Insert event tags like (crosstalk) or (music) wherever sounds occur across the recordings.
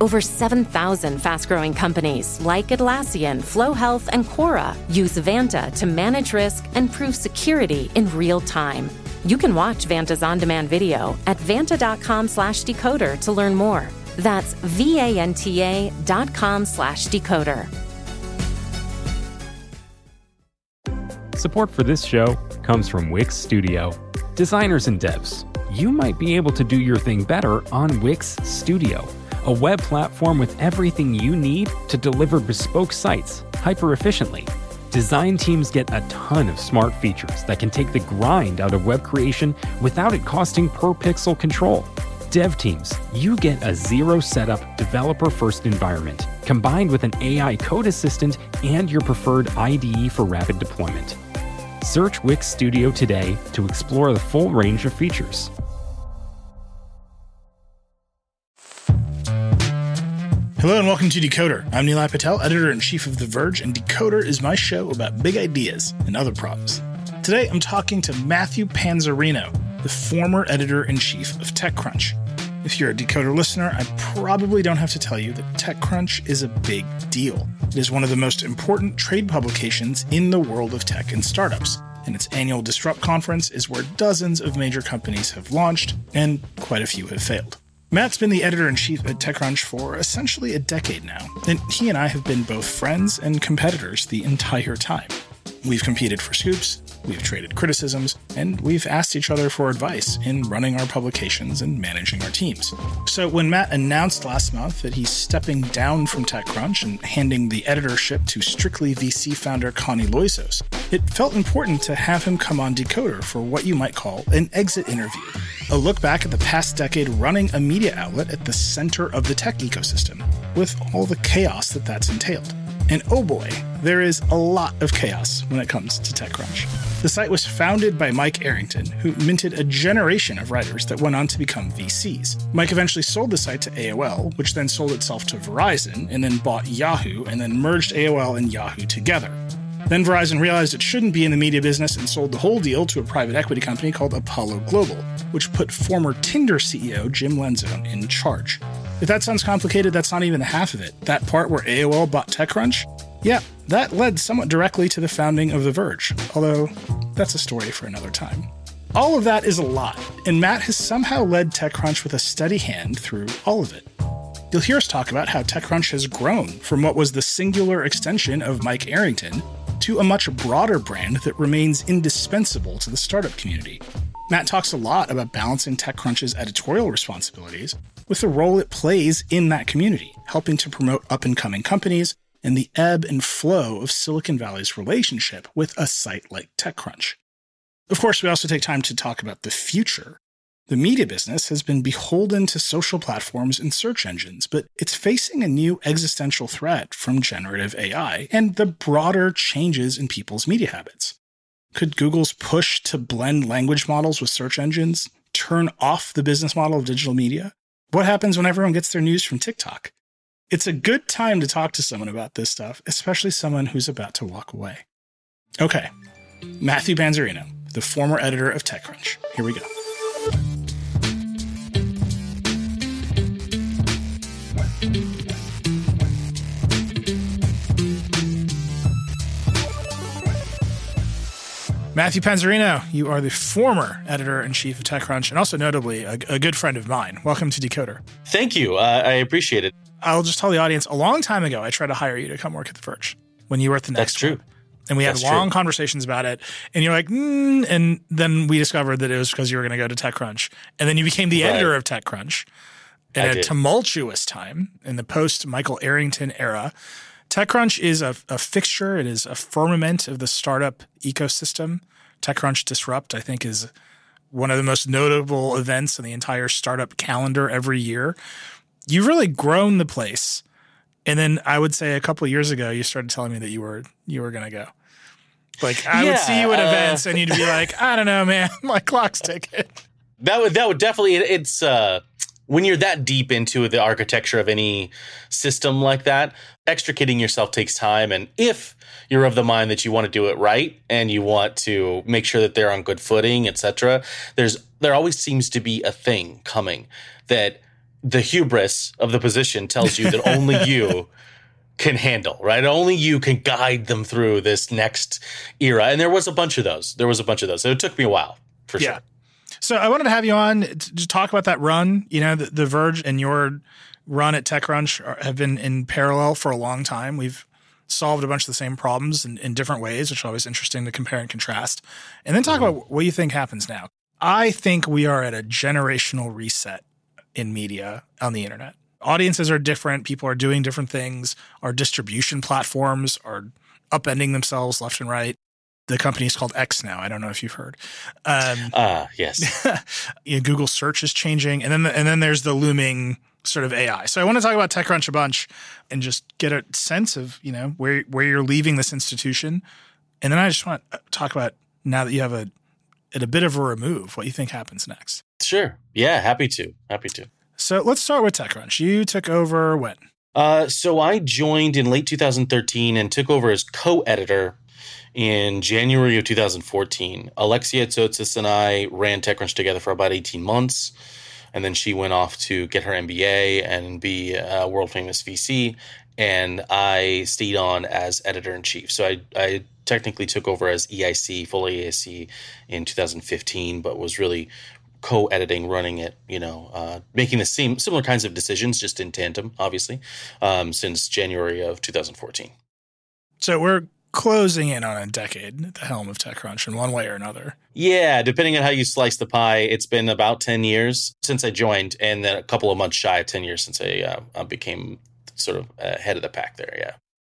Over 7,000 fast growing companies like Atlassian, Flow Health, and Quora use Vanta to manage risk and prove security in real time. You can watch Vanta's on demand video at vanta.com slash decoder to learn more. That's V-A-N-T-A dot com slash decoder. Support for this show comes from Wix Studio. Designers and devs, you might be able to do your thing better on Wix Studio, a web platform with everything you need to deliver bespoke sites hyper efficiently. Design teams get a ton of smart features that can take the grind out of web creation without it costing per pixel control. Dev teams, you get a zero setup, developer first environment combined with an AI code assistant and your preferred IDE for rapid deployment. Search Wix Studio today to explore the full range of features. Hello and welcome to Decoder. I'm Nilay Patel, editor in chief of The Verge, and Decoder is my show about big ideas and other problems. Today I'm talking to Matthew Panzarino, the former editor in chief of TechCrunch. If you're a Decoder listener, I probably don't have to tell you that TechCrunch is a big deal. It is one of the most important trade publications in the world of tech and startups, and its annual Disrupt conference is where dozens of major companies have launched, and quite a few have failed. Matt's been the editor in chief at TechCrunch for essentially a decade now, and he and I have been both friends and competitors the entire time. We've competed for scoops, we've traded criticisms, and we've asked each other for advice in running our publications and managing our teams. So when Matt announced last month that he's stepping down from TechCrunch and handing the editorship to Strictly VC founder Connie Loizos, it felt important to have him come on Decoder for what you might call an exit interview. A look back at the past decade running a media outlet at the center of the tech ecosystem, with all the chaos that that's entailed. And oh boy, there is a lot of chaos when it comes to TechCrunch. The site was founded by Mike Arrington, who minted a generation of writers that went on to become VCs. Mike eventually sold the site to AOL, which then sold itself to Verizon, and then bought Yahoo, and then merged AOL and Yahoo together. Then Verizon realized it shouldn't be in the media business and sold the whole deal to a private equity company called Apollo Global, which put former Tinder CEO Jim Lanzone in charge. If that sounds complicated, that's not even the half of it. That part where AOL bought TechCrunch? Yeah, that led somewhat directly to the founding of The Verge, although that's a story for another time. All of that is a lot, and Matt has somehow led TechCrunch with a steady hand through all of it. You'll hear us talk about how TechCrunch has grown from what was the singular extension of Mike Arrington to a much broader brand that remains indispensable to the startup community. Matt talks a lot about balancing TechCrunch's editorial responsibilities with the role it plays in that community, helping to promote up and coming companies and the ebb and flow of Silicon Valley's relationship with a site like TechCrunch. Of course, we also take time to talk about the future the media business has been beholden to social platforms and search engines, but it's facing a new existential threat from generative AI and the broader changes in people's media habits. Could Google's push to blend language models with search engines turn off the business model of digital media? What happens when everyone gets their news from TikTok? It's a good time to talk to someone about this stuff, especially someone who's about to walk away. Okay, Matthew Panzarino, the former editor of TechCrunch. Here we go. Matthew Panzarino, you are the former editor in chief of TechCrunch and also notably a, a, good friend of mine. Welcome to Decoder. Thank you. Uh, I appreciate it. I'll just tell the audience a long time ago, I tried to hire you to come work at The Verge when you were at the next That's true. And we That's had long true. conversations about it. And you're like, mm, and then we discovered that it was because you were going to go to TechCrunch. And then you became the Right. editor of TechCrunch in I a did. tumultuous time in the post Michael Arrington era. TechCrunch is a, a fixture, it is a firmament of the startup ecosystem. TechCrunch Disrupt, I think, is one of the most notable events in the entire startup calendar every year. You've really grown the place And then I would say a couple years ago, you started telling me that you were you were gonna go. Like I Yeah, would see you at uh, events, and you'd be like, I don't know, man, (laughs) my clock's ticking. That would that would definitely it's uh when you're that deep into the architecture of any system like that, extricating yourself takes time and if you're of the mind that you want to do it right and you want to make sure that they're on good footing, etc. There's there always seems to be a thing coming that the hubris of the position tells you that only (laughs) you can handle, right? Only you can guide them through this next era. And there was a bunch of those. There was a bunch of those. So it took me a while, for Yeah. sure. So I wanted to have you on to talk about that run. You know, the, the Verge and your run at TechCrunch are, have been in parallel for a long time. We've solved a bunch of the same problems in, in different ways, which is always interesting to compare and contrast. And then talk mm-hmm. about what you think happens now. I think we are at a generational reset in media on the internet. Audiences are different. People are doing different things. Our distribution platforms are upending themselves left and right. The company is called X now. I don't know if you've heard. Um, Ah, yes. (laughs) you know, Google search is changing, and then and then there's the looming sort of AI. So I want to talk about TechCrunch a bunch and just get a sense of you know where where you're leaving this institution, and then I just want to talk about now that you have a at a bit of a remove, what you think happens next. Sure. Yeah, happy to. Happy to. So let's start with TechCrunch. You took over when? Uh, so I joined in late 2013 and took over as co-editor in January of 2014. Alexia Tsotsis and I ran TechCrunch together for about 18 months. And then she went off to get her MBA and be a world famous VC. And I stayed on as editor in chief. So I, I technically took over as EIC, full EIC in 2015, but was really co-editing, running it, you know, uh, making the same similar kinds of decisions, just in tandem, obviously, um, since January of 2014. So we're closing in on a decade at the helm of TechCrunch in one way or another. Yeah, depending on how you slice the pie, it's been about 10 years since I joined, and then a couple of months shy of 10 years since I uh, became sort of uh, head of the pack there. Yeah.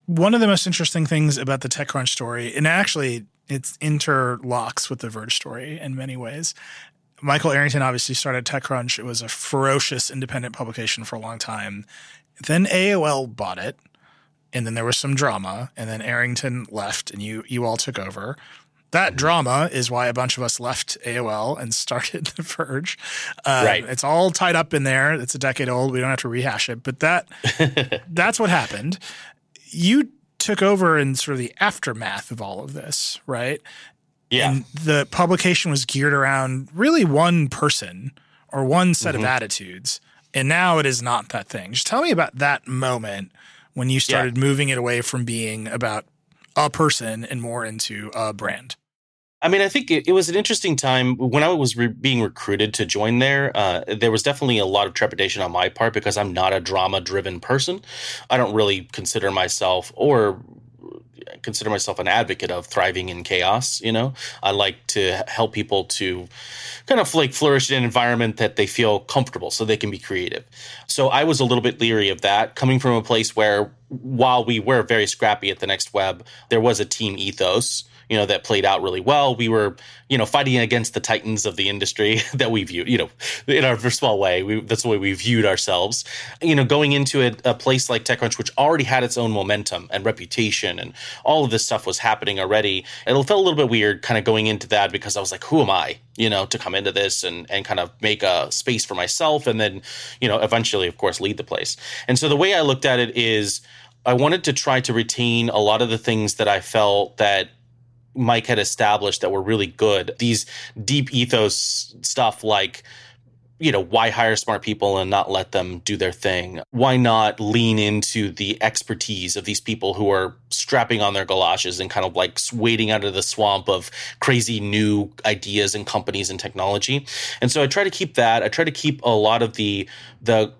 One of the most interesting things about the TechCrunch story, and actually it's interlocks with the Verge story in many ways. Michael Arrington obviously started TechCrunch. It was a ferocious independent publication for a long time. Then AOL bought it, and then there was some drama, and then Arrington left, and you you all took over. That drama is why a bunch of us left AOL and (laughs) started The Verge. Um, Right. It's all tied up in there. It's a decade old. We don't have to rehash it, but that (laughs) that's what happened. You took over in sort of the aftermath of all of this, right? Yeah. And the publication was geared around really one person or one set Mm-hmm. of attitudes. And now it is not that thing. Just tell me about that moment when you started moving it away from being about a person and more into a brand. I mean, I think it, it was an interesting time when I was re- being recruited to join there. Uh, there was definitely a lot of trepidation on my part because I'm not a drama driven person. I don't really consider myself or consider myself an advocate of thriving in chaos. You know, I like to help people to kind of like flourish in an environment that they feel comfortable so they can be creative. So I was a little bit leery of that coming from a place where while we were very scrappy at the next web, there was a team ethos you know that played out really well. We were, you know, fighting against the titans of the industry (laughs) that we viewed, you know, in our small way. We, that's the way we viewed ourselves. You know, going into a, a place like TechCrunch, which already had its own momentum and reputation, and all of this stuff was happening already. It felt a little bit weird, kind of going into that because I was like, who am I, you know, to come into this and and kind of make a space for myself, and then, you know, eventually, of course, lead the place. And so the way I looked at it is. I wanted to try to retain a lot of the things that I felt that Mike had established that were really good. These deep ethos stuff like you know, why hire smart people and not let them do their thing? Why not lean into the expertise of these people who are strapping on their galoshes and kind of like wading out of the swamp of crazy new ideas and companies and technology? And so I try to keep that. I try to keep a lot of the the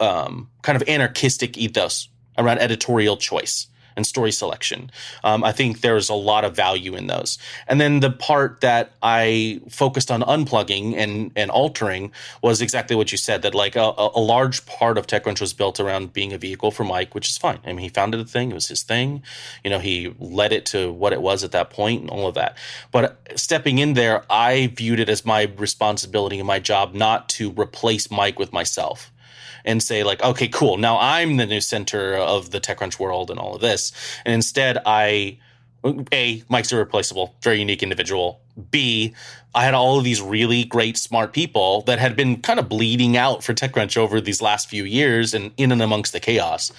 um, kind of anarchistic ethos around editorial choice and story selection. Um, I think there's a lot of value in those. And then the part that I focused on unplugging and and altering was exactly what you said. That like a, a large part of TechCrunch was built around being a vehicle for Mike, which is fine. I mean, he founded the thing; it was his thing. You know, he led it to what it was at that point, and all of that. But stepping in there, I viewed it as my responsibility and my job not to replace Mike with myself and say like, okay, cool. Now I'm the new center of the TechCrunch world and all of this. And instead, I a Mike's irreplaceable, very unique individual. B, I had all of these really great, smart people that had been kind of bleeding out for TechCrunch over these last few years and in and amongst the chaos.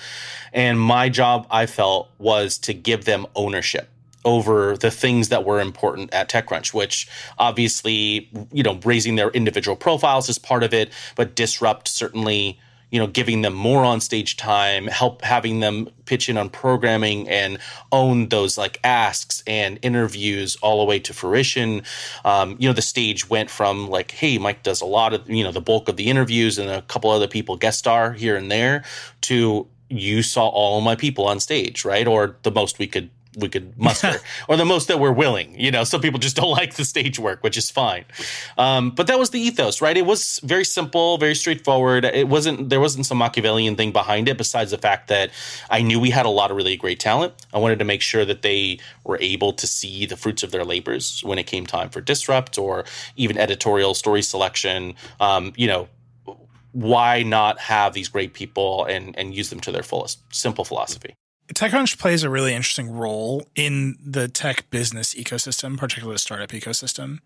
And my job, I felt, was to give them ownership over the things that were important at TechCrunch, which obviously, you know, raising their individual profiles is part of it, but disrupt certainly you know, giving them more on stage time, help having them pitch in on programming and own those like asks and interviews all the way to fruition. Um, you know, the stage went from like, hey, Mike does a lot of, you know, the bulk of the interviews and a couple other people guest star here and there to you saw all my people on stage, right? Or the most we could we could muster, (laughs) or the most that we're willing. You know, some people just don't (laughs) like the stage work, which is fine. Um, but that was the ethos, right? It was very simple, very straightforward. It wasn't there wasn't some Machiavellian thing behind it. Besides the fact that I knew we had a lot of really great talent, I wanted to make sure that they were able to see the fruits of their labors when it came time for disrupt or even editorial story selection. Um, you know, why not have these great people and and use them to their fullest? Simple philosophy. TechCrunch plays a really interesting role in the tech business ecosystem, particularly the startup ecosystem.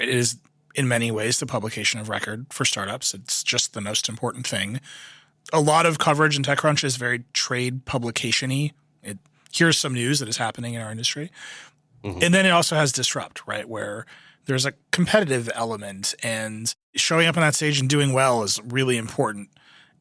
It is in many ways the publication of record for startups. It's just the most important thing. A lot of coverage in TechCrunch is very trade publication-y. It here's some news that is happening in our industry. Mm-hmm. And then it also has disrupt, right? Where there's a competitive element and showing up on that stage and doing well is really important.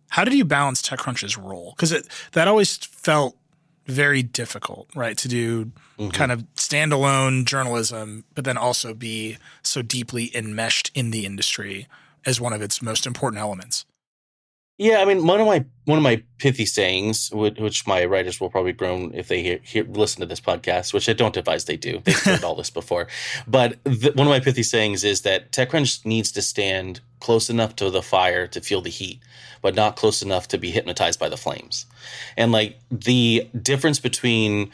How did you balance TechCrunch's role? Because that always felt very difficult, right? To do mm-hmm. kind of standalone journalism, but then also be so deeply enmeshed in the industry as one of its most important elements. Yeah, I mean, one of my one of my pithy sayings, which my writers will probably groan if they hear, hear listen to this podcast, which I don't advise they do. They've heard all this before, (laughs) but the, one of my pithy sayings is that TechCrunch needs to stand close enough to the fire to feel the heat, but not close enough to be hypnotized by the flames. And like the difference between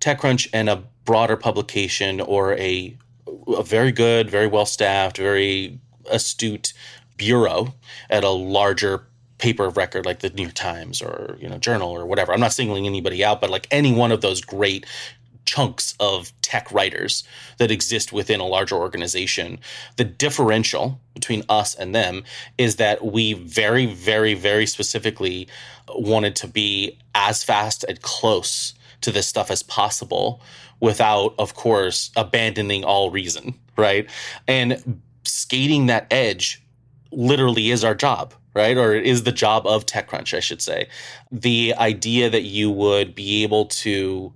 TechCrunch and a broader publication or a a very good, very well staffed, very astute bureau at a larger paper of record like the New York Times or you know Journal or whatever. I'm not singling anybody out, but like any one of those great chunks of tech writers that exist within a larger organization. The differential between us and them is that we very, very, very specifically wanted to be as fast and close to this stuff as possible without, of course, abandoning all reason, right? And skating that edge literally is our job right? Or is the job of TechCrunch, I should say. The idea that you would be able to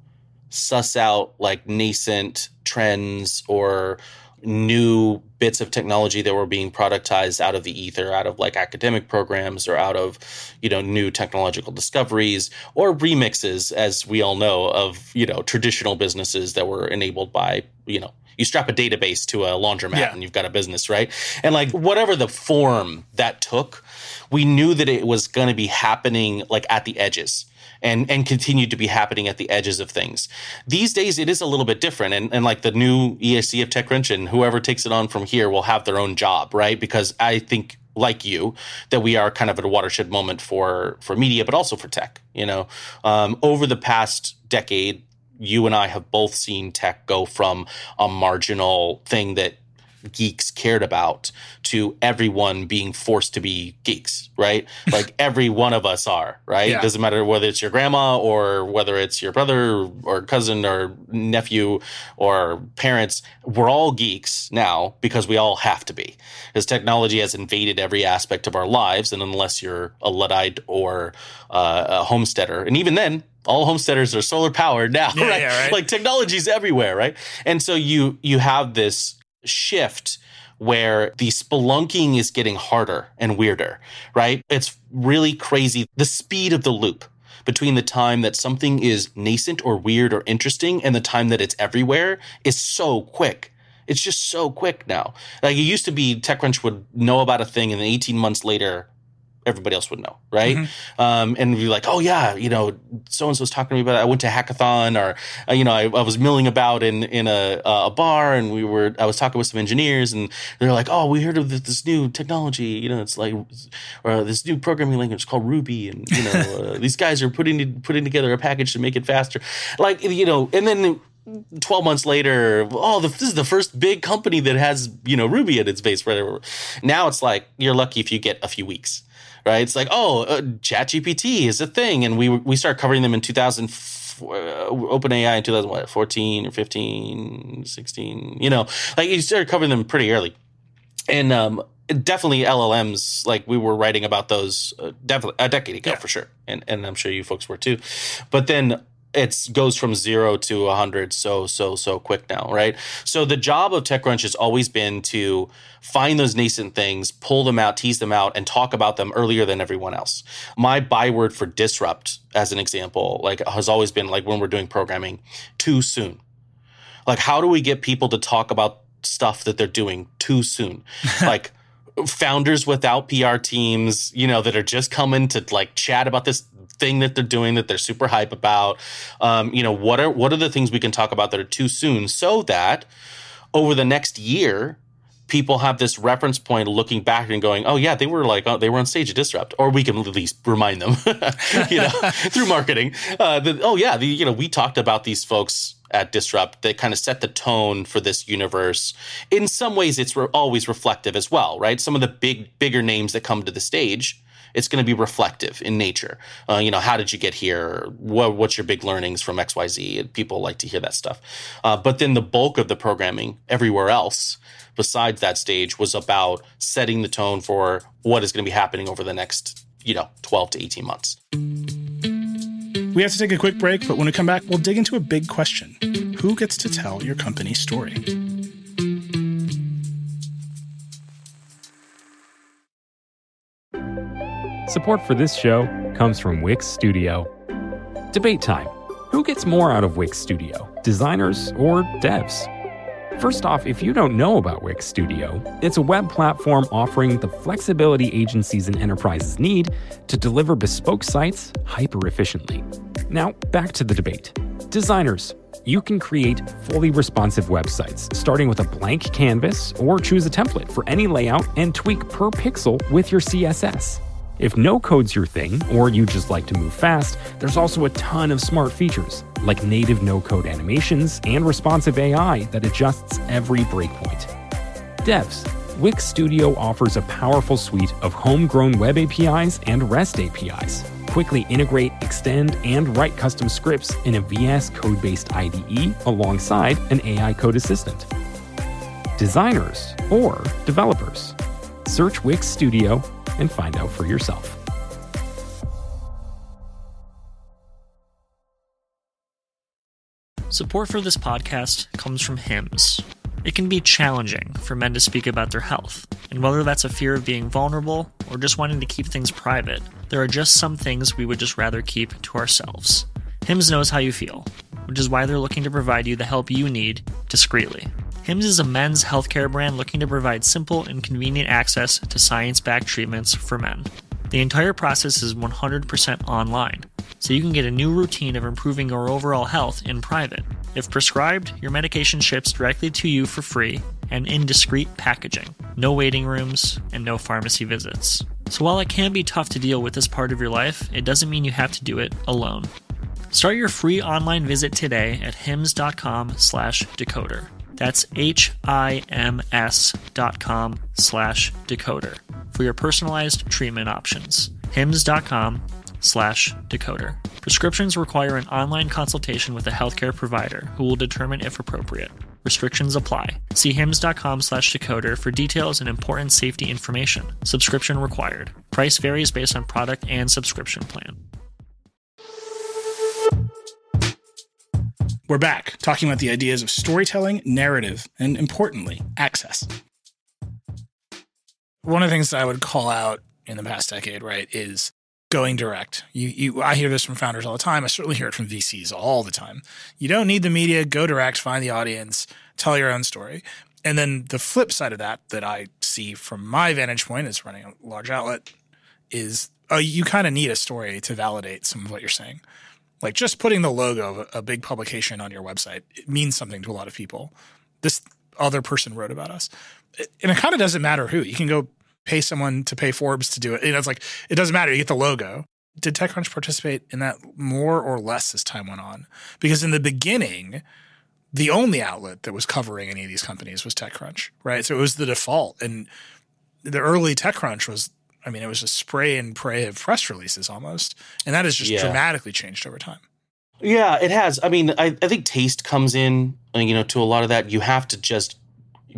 suss out like nascent trends or new bits of technology that were being productized out of the ether out of like academic programs or out of you know new technological discoveries or remixes as we all know of you know traditional businesses that were enabled by you know you strap a database to a laundromat yeah. and you've got a business right and like whatever the form that took we knew that it was going to be happening like at the edges and and continued to be happening at the edges of things. These days, it is a little bit different, and and like the new EIC of TechCrunch and whoever takes it on from here will have their own job, right? Because I think like you that we are kind of at a watershed moment for for media but also for tech you know um, over the past decade you and i have both seen tech go from a marginal thing that geeks cared about to everyone being forced to be geeks, right? (laughs) like every one of us are, right? Yeah. Doesn't matter whether it's your grandma or whether it's your brother or cousin or nephew or parents. We're all geeks now because we all have to be. Because technology has invaded every aspect of our lives. And unless you're a Luddite or uh, a homesteader, and even then, all homesteaders are solar powered now, (laughs) yeah, right? Yeah, right? Like technology's everywhere, right? And so you you have this shift where the spelunking is getting harder and weirder, right? It's really crazy. The speed of the loop between the time that something is nascent or weird or interesting and the time that it's everywhere is so quick. It's just so quick now. Like it used to be TechCrunch would know about a thing and then 18 months later everybody else would know, right? Mm-hmm. Um, and be like, oh yeah, you know, so and so's talking to me about it. I went to hackathon, or uh, you know, I, I, was milling about in in a a bar, and we were I was talking with some engineers, and they're like, oh, we heard of this, this new technology, you know, it's like or this new programming language called Ruby, and you know, (laughs) uh, these guys are putting putting together a package to make it faster, like you know, and then 12 months later, oh, this is the first big company that has, you know, Ruby at its base. Now it's like you're lucky if you get a few weeks, right? It's like, oh, uh, ChatGPT is a thing. And we, we start covering them in 2000, uh, OpenAI in 2014 or 15, 16, you know, like you started covering them pretty early. And, um, definitely LLMs, like we were writing about those uh, definitely a decade ago yeah. for sure. And, and I'm sure you folks were too. But then it goes from zero to a hundred so so so quick now, right? So the job of TechCrunch has always been to find those nascent things, pull them out, tease them out, and talk about them earlier than everyone else. My byword for disrupt, as an example, like has always been like when we're doing programming, too soon. Like, how do we get people to talk about stuff that they're doing too soon? (laughs) like founders without PR teams, you know, that are just coming to like chat about this thing that they're doing that they're super hype about. Um, you know, what are what are the things we can talk about that are too soon so that over the next year people have this reference point looking back and going, oh yeah, they were like, oh, they were on stage at Disrupt, or we can at least remind them, (laughs) you know, (laughs) through marketing. Uh, that, oh yeah, the, you know, we talked about these folks at Disrupt that kind of set the tone for this universe. In some ways, it's re- always reflective as well, right? Some of the big, bigger names that come to the stage it's going to be reflective in nature. Uh, you know, how did you get here? What, what's your big learnings from X, Y, Z? People like to hear that stuff. Uh, but then the bulk of the programming everywhere else besides that stage was about setting the tone for what is going to be happening over the next, you know, 12 to 18 months. We have to take a quick break, but when we come back, we'll dig into a big question. Who gets to tell your company's story? Support for this show comes from Wix Studio. Debate time. Who gets more out of Wix Studio, designers or devs? First off, if you don't know about Wix Studio, it's a web platform offering the flexibility agencies and enterprises need to deliver bespoke sites hyper efficiently. Now, back to the debate. Designers, you can create fully responsive websites, starting with a blank canvas or choose a template for any layout and tweak per pixel with your CSS. If no code's your thing, or you just like to move fast, there's also a ton of smart features, like native no code animations and responsive AI that adjusts every breakpoint. Devs, Wix Studio offers a powerful suite of homegrown web APIs and REST APIs. Quickly integrate, extend, and write custom scripts in a VS code based IDE alongside an AI code assistant. Designers or developers, search Wix Studio and find out for yourself. Support for this podcast comes from Hims. It can be challenging for men to speak about their health, and whether that's a fear of being vulnerable or just wanting to keep things private, there are just some things we would just rather keep to ourselves. Hims knows how you feel, which is why they're looking to provide you the help you need discreetly. Hims is a men's healthcare brand looking to provide simple and convenient access to science backed treatments for men. The entire process is 100% online, so you can get a new routine of improving your overall health in private. If prescribed, your medication ships directly to you for free and in discreet packaging. No waiting rooms and no pharmacy visits. So while it can be tough to deal with this part of your life, it doesn't mean you have to do it alone. Start your free online visit today at hims.com/decoder. That's H-I-M-S dot com slash decoder for your personalized treatment options. HIMS.com slash decoder. Prescriptions require an online consultation with a healthcare provider who will determine if appropriate. Restrictions apply. See hims.com slash decoder for details and important safety information. Subscription required. Price varies based on product and subscription plan. We're back talking about the ideas of storytelling, narrative, and importantly, access. One of the things that I would call out in the past decade, right, is going direct. You, you, I hear this from founders all the time. I certainly hear it from VCs all the time. You don't need the media. Go direct. Find the audience. Tell your own story. And then the flip side of that, that I see from my vantage point as running a large outlet, is uh, you kind of need a story to validate some of what you're saying. Like just putting the logo of a, big publication on your website it means something to a lot of people. This other person wrote about us, and it kind of doesn't matter who. You can go pay someone to pay Forbes to do it. It's like it doesn't matter. You get the logo. Did TechCrunch participate in that more or less as time went on? Because in the beginning, the only outlet that was covering any of these companies was TechCrunch, right? So it was the default. And the early TechCrunch was, I mean, it was a spray and pray of press releases almost. And that has just Yeah. dramatically changed over time. Yeah, it has. I mean, I, I think taste comes in, you know, to a lot of that. You have to just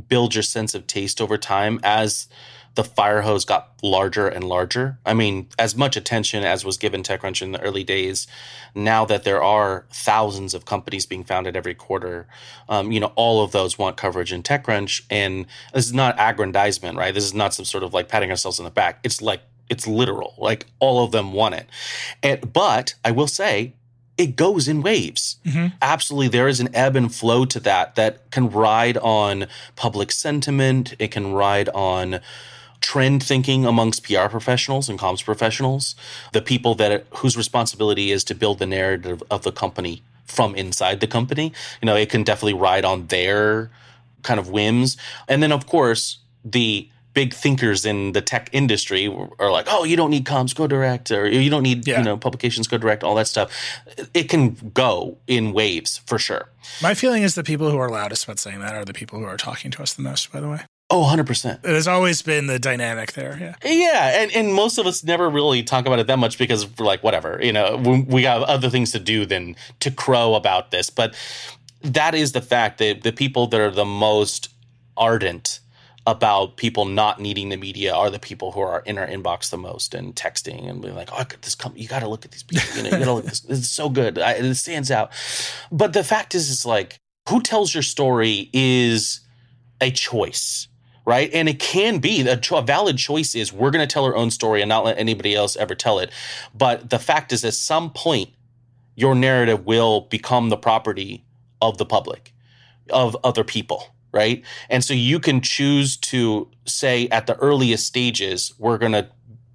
build your sense of taste over time as the fire hose got larger and larger. I mean, as much attention as was given TechCrunch in the early days, now that there are thousands of companies being founded every quarter, um, you know, all of those want coverage in TechCrunch. And this is not aggrandizement, right? This is not some sort of like patting ourselves on the back. It's like, it's literal. Like all of them want it. And, but I will say, it goes in waves. Absolutely, there is an ebb and flow to that that can ride on public sentiment. It can ride on trend thinking amongst PR professionals and comms professionals, the people that whose responsibility is to build the narrative of the company from inside the company. You know, it can definitely ride on their kind of whims, and then of course the big thinkers in the tech industry are like, oh, you don't need comms, go direct, or you don't need Yeah. you know publications, go direct, all that stuff. It can go in waves for sure. My feeling is the people who are loudest about saying that are the people who are talking to us the most, by the way. Oh, 100%. It has always been the dynamic there. Yeah. Yeah, and, and most of us never really talk about it that much because we're like, whatever, you know, we, we have other things to do than to crow about this. But that is the fact that the people that are the most ardent about people not needing the media are the people who are in our inbox the most and texting and being like, oh, I got this company. You got to look at these people. You know, you got to look at this. It's so good. I, it stands out. But the fact is, is like, who tells your story is a choice right? And it can be a, a valid choice is we're going to tell our own story and not let anybody else ever tell it. But the fact is, at some point, your narrative will become the property of the public, of other people, right? And so you can choose to say at the earliest stages, we're going to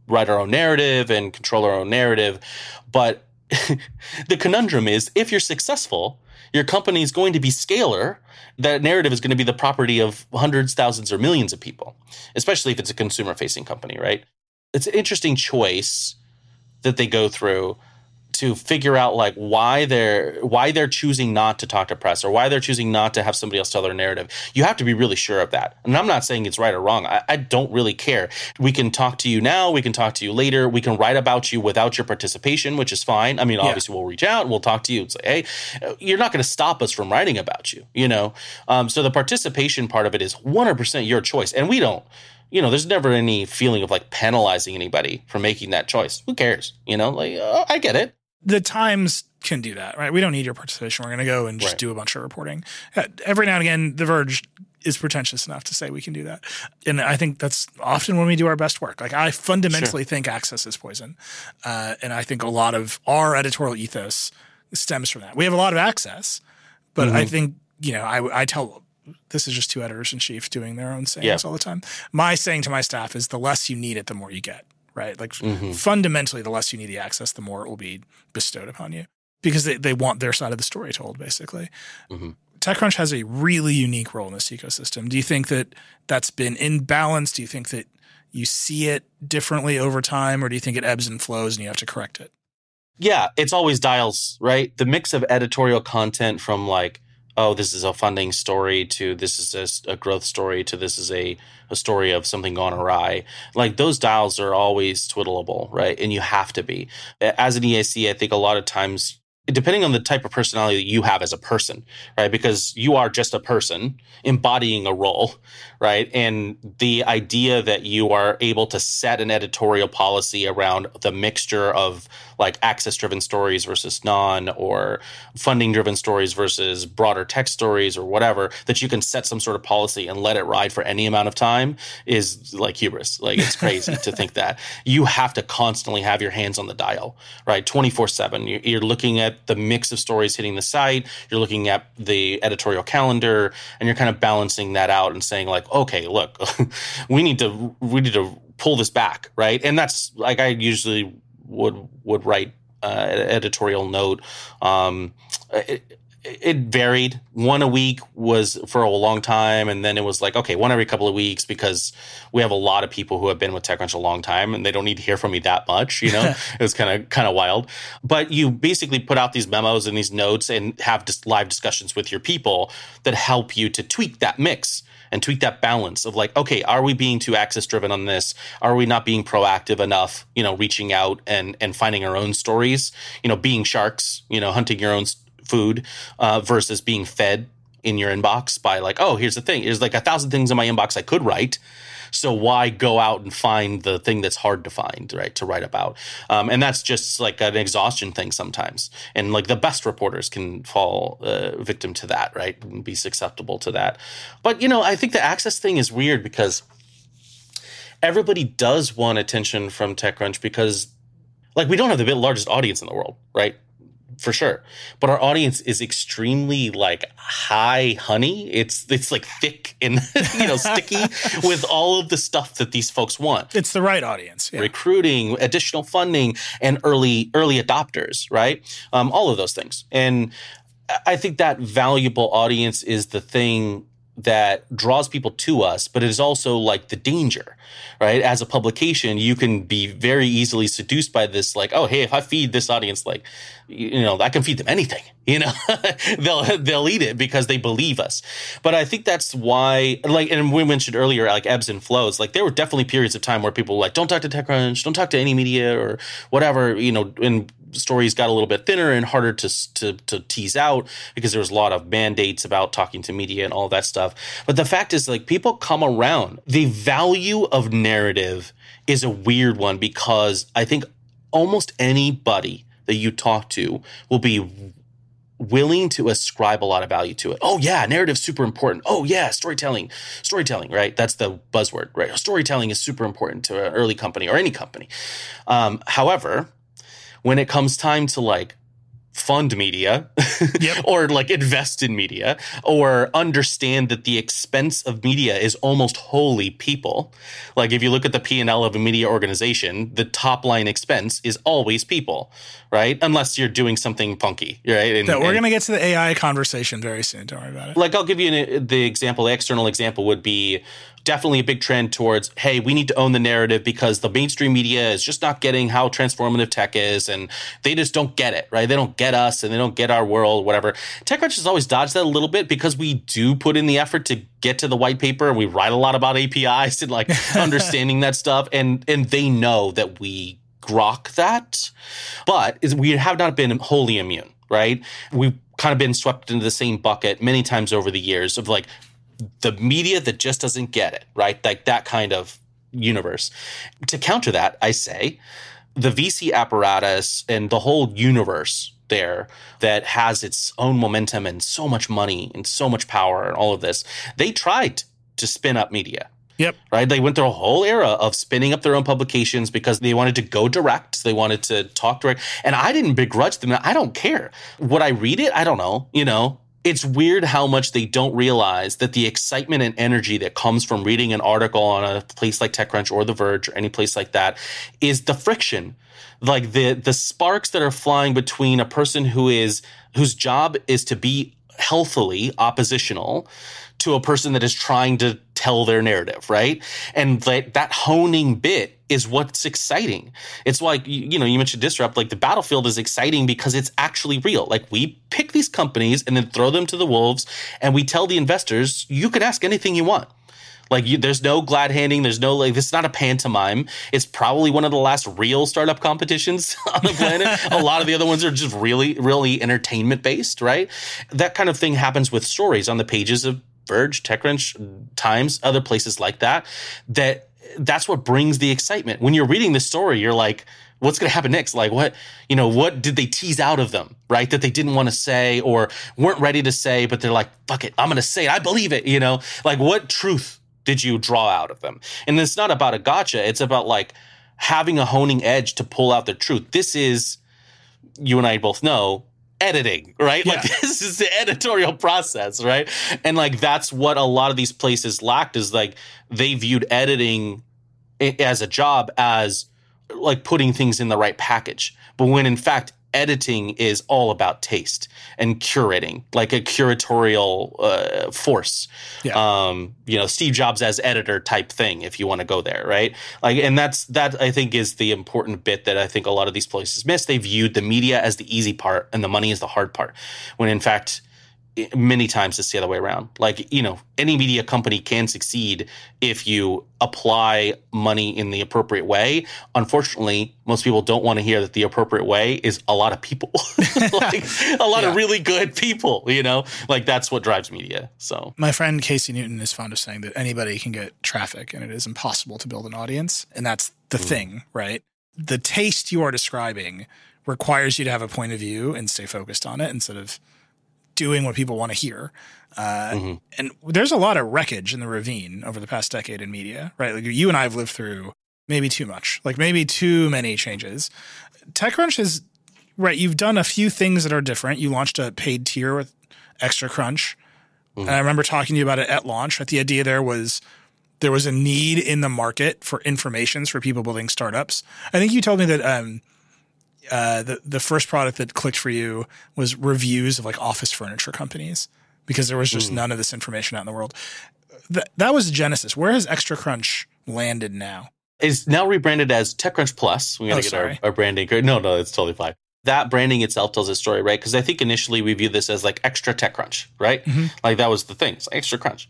write our own narrative and control our own narrative. But (laughs) the conundrum is if you're successful, your company is going to be scalar. That narrative is going to be the property of hundreds, thousands, or millions of people, especially if it's a consumer facing company, right? It's an interesting choice that they go through to figure out like why they're why they're choosing not to talk to press or why they're choosing not to have somebody else tell their narrative. You have to be really sure of that. And I'm not saying it's right or wrong. I, I don't really care. We can talk to you now. We can talk to you later. We can write about you without your participation, which is fine. I mean, obviously we'll reach out. We'll talk to you and say, hey, you're not going to stop us from writing about you. You know. Um, so the participation part of it is 100% your choice, and we don't you know, there's never any feeling of like penalizing anybody for making that choice. Who cares? You know, like uh, I get it. The Times can do that, right? We don't need your participation. We're going to go and just Right. do a bunch of reporting. Uh, Every now and again, The Verge is pretentious enough to say we can do that. And I think that's often when we do our best work. Like, I fundamentally think access is poison. Uh, and I think a lot of our editorial ethos stems from that. We have a lot of access, but I think, you know, I, I tell this is just two editors in chief doing their own sayings Yeah. all the time. My saying to my staff is the less you need it, the more you get, right? Like mm-hmm. fundamentally, the less you need the access, the more it will be bestowed upon you because they, they want their side of the story told, basically. Mm-hmm. TechCrunch has a really unique role in this ecosystem. Do you think that that's been in balance? Do you think that you see it differently over time, or do you think it ebbs and flows and you have to correct it? Yeah, it's always dials, right? The mix of editorial content from like, oh, this is a funding story to this is a growth story to this is a, a story of something gone awry. Like those dials are always twiddleable, right? And you have to be. As an EIC, I think a lot of times, depending on the type of personality that you have as a person, right? Because you are just a person embodying a role, right? And the idea that you are able to set an editorial policy around the mixture of like access driven stories versus non or funding driven stories versus broader tech stories or whatever that you can set some sort of policy and let it ride for any amount of time is like hubris like it's crazy to think that you have to constantly have your hands on the dial right 24 7 you're looking at the mix of stories hitting the site, you're looking at the editorial calendar, and you're kind of balancing that out and saying like, okay, look, (laughs) we need to we need to pull this back, right? And that's like I usually would would write uh, editorial note. Um, it, it varied. One a week was for a long time, and then it was like okay, one every couple of weeks because we have a lot of people who have been with TechCrunch a long time, and they don't need to hear from me that much. You know, (laughs) it was kind of kind of wild. But you basically put out these memos and these notes and have just live discussions with your people that help you to tweak that mix and tweak that balance of like, okay, are we being too access driven on this? Are we not being proactive enough? You know, reaching out and and finding our own stories. You know, being sharks. You know, hunting your own food uh, versus being fed in your inbox by like, oh, here's the thing. There's like a thousand things in my inbox I could write. So why go out and find the thing that's hard to find, right? To write about, um, and that's just like an exhaustion thing sometimes. And like the best reporters can fall uh, victim to that, right? And be susceptible to that. But you know, I think the access thing is weird because everybody does want attention from TechCrunch because, like, we don't have the largest audience in the world, right? For sure. But our audience is extremely like high honey. It's it's like thick and (laughs) you know sticky (laughs) with all of the stuff that these folks want. It's the right audience. Yeah. Recruiting, additional funding, and early early adopters, right? Um, all of those things. And I think that valuable audience is the thing that draws people to us, but it is also like the danger, right? As a publication, you can be very easily seduced by this, like, oh, hey, if I feed this audience, like, you know, I can feed them anything, (laughs) you know, (laughs) they'll, they'll eat it because they believe us. But I think that's why, like, and we mentioned earlier, like ebbs and flows, like there were definitely periods of time where people were like, don't talk to TechCrunch, don't talk to any media or whatever, you know, and stories got a little bit thinner and harder to, to, to tease out because there was a lot of mandates about talking to media and all that stuff. But the fact is, like, people come around. The value of narrative is a weird one because I think almost anybody that you talk to will be willing to ascribe a lot of value to it. Oh yeah, narrative's super important. Oh yeah, storytelling, storytelling, right? That's the buzzword, right? Storytelling is super important to an early company or any company. Um, however, when it comes time to like fund media yep. (laughs) or like invest in media or understand that the expense of media is almost wholly people. Like if you look at the p&l of a media organization the top line expense is always people right? Unless you're doing something funky right? And, we're going to get to the ai conversation very soon. Don't worry about it. Like i'll give you an, the example the external example would be definitely a big trend towards hey we need to own the narrative because the mainstream media is just not getting how transformative tech is and they just don't get it right? They don't get us and they don't get our world whatever. Techcrunch has always dodged that a little bit because we do put in the effort to get to the white paper and we write a lot about apis and like (laughs) understanding that stuff and and they know that we grok that. But we have not been wholly immune right? We've kind of been swept into the same bucket many times over the years of like the media that just doesn't get it, right? Like that kind of universe. To counter that, I say the VC apparatus and the whole universe there that has its own momentum and so much money and so much power and all of this, they tried to spin up media. Yep. Right. They went through a whole era of spinning up their own publications because they wanted to go direct. They wanted to talk direct. And I didn't begrudge them. I don't care. Would I read it? I don't know. You know, it's weird how much they don't realize that the excitement and energy that comes from reading an article on a place like TechCrunch or The Verge or any place like that is the friction, like the the sparks that are flying between a person who is whose job is to be healthily oppositional to a person that is trying to tell their narrative, right? And that, that honing bit is what's exciting. It's like, you know, you mentioned Disrupt, like the battlefield is exciting because it's actually real. Like we pick these companies and then throw them to the wolves and we tell the investors, you can ask anything you want. Like you, there's no glad handing. There's no like. This is not a pantomime. It's probably one of the last real startup competitions (laughs) on the planet. a lot of the other ones are just really, really entertainment based, right? That kind of thing happens with stories on the pages of Verge, TechCrunch, Times, other places like that, that that's what brings the excitement. When you're reading the story, you're like, what's going to happen next? Like what, you know, what did they tease out of them, right? That they didn't want to say or weren't ready to say, but they're like, fuck it, I'm going to say it. I believe it, you know, like what truth did you draw out of them? And it's not about a gotcha. It's about like having a honing edge to pull out the truth. This is, you and I both know, editing, right? Yeah. Like (laughs) this is the editorial process, right? And like that's what a lot of these places lacked is like they viewed editing as a job as like putting things in the right package. But when in fact editing is all about taste and curating, like a curatorial uh, force. Yeah. Um, you know, Steve Jobs as editor type thing, if you want to go there, right? Like, and that's that I think is the important bit that I think a lot of these places miss. They viewed the media as the easy part and the money is the hard part, when in fact many times it's the other way around. Like, you know, any media company can succeed if you apply money in the appropriate way. Unfortunately, most people don't want to hear that the appropriate way is a lot of people, (laughs) like a lot Yeah. of really good people, you know, like that's what drives media. So, My friend Casey Newton is fond of saying that anybody can get traffic and it is impossible to build an audience. And that's the hmm. thing, right? The taste you are describing requires you to have a point of view and stay focused on it instead of doing what people want to hear. Uh, And there's a lot of wreckage in the ravine over the past decade in media, right? Like you and I have lived through maybe too much, like maybe too many changes. TechCrunch is right. You've done a few things that are different. You launched a paid tier with Extra Crunch. And I remember talking to you about it at launch. That the idea there was there was a need in the market for informations for people building startups. I think you told me that um, uh, the the first product that clicked for you was reviews of like office furniture companies because there was just none of this information out in the world. That that was Genesis. Where has Extra Crunch landed now? is now rebranded as TechCrunch Plus. We got Oh, to get our, our branding. No, no, it's totally fine. That branding itself tells a story, right? Because I think initially we viewed this as like extra TechCrunch, right? Like that was the thing, it's like extra crunch.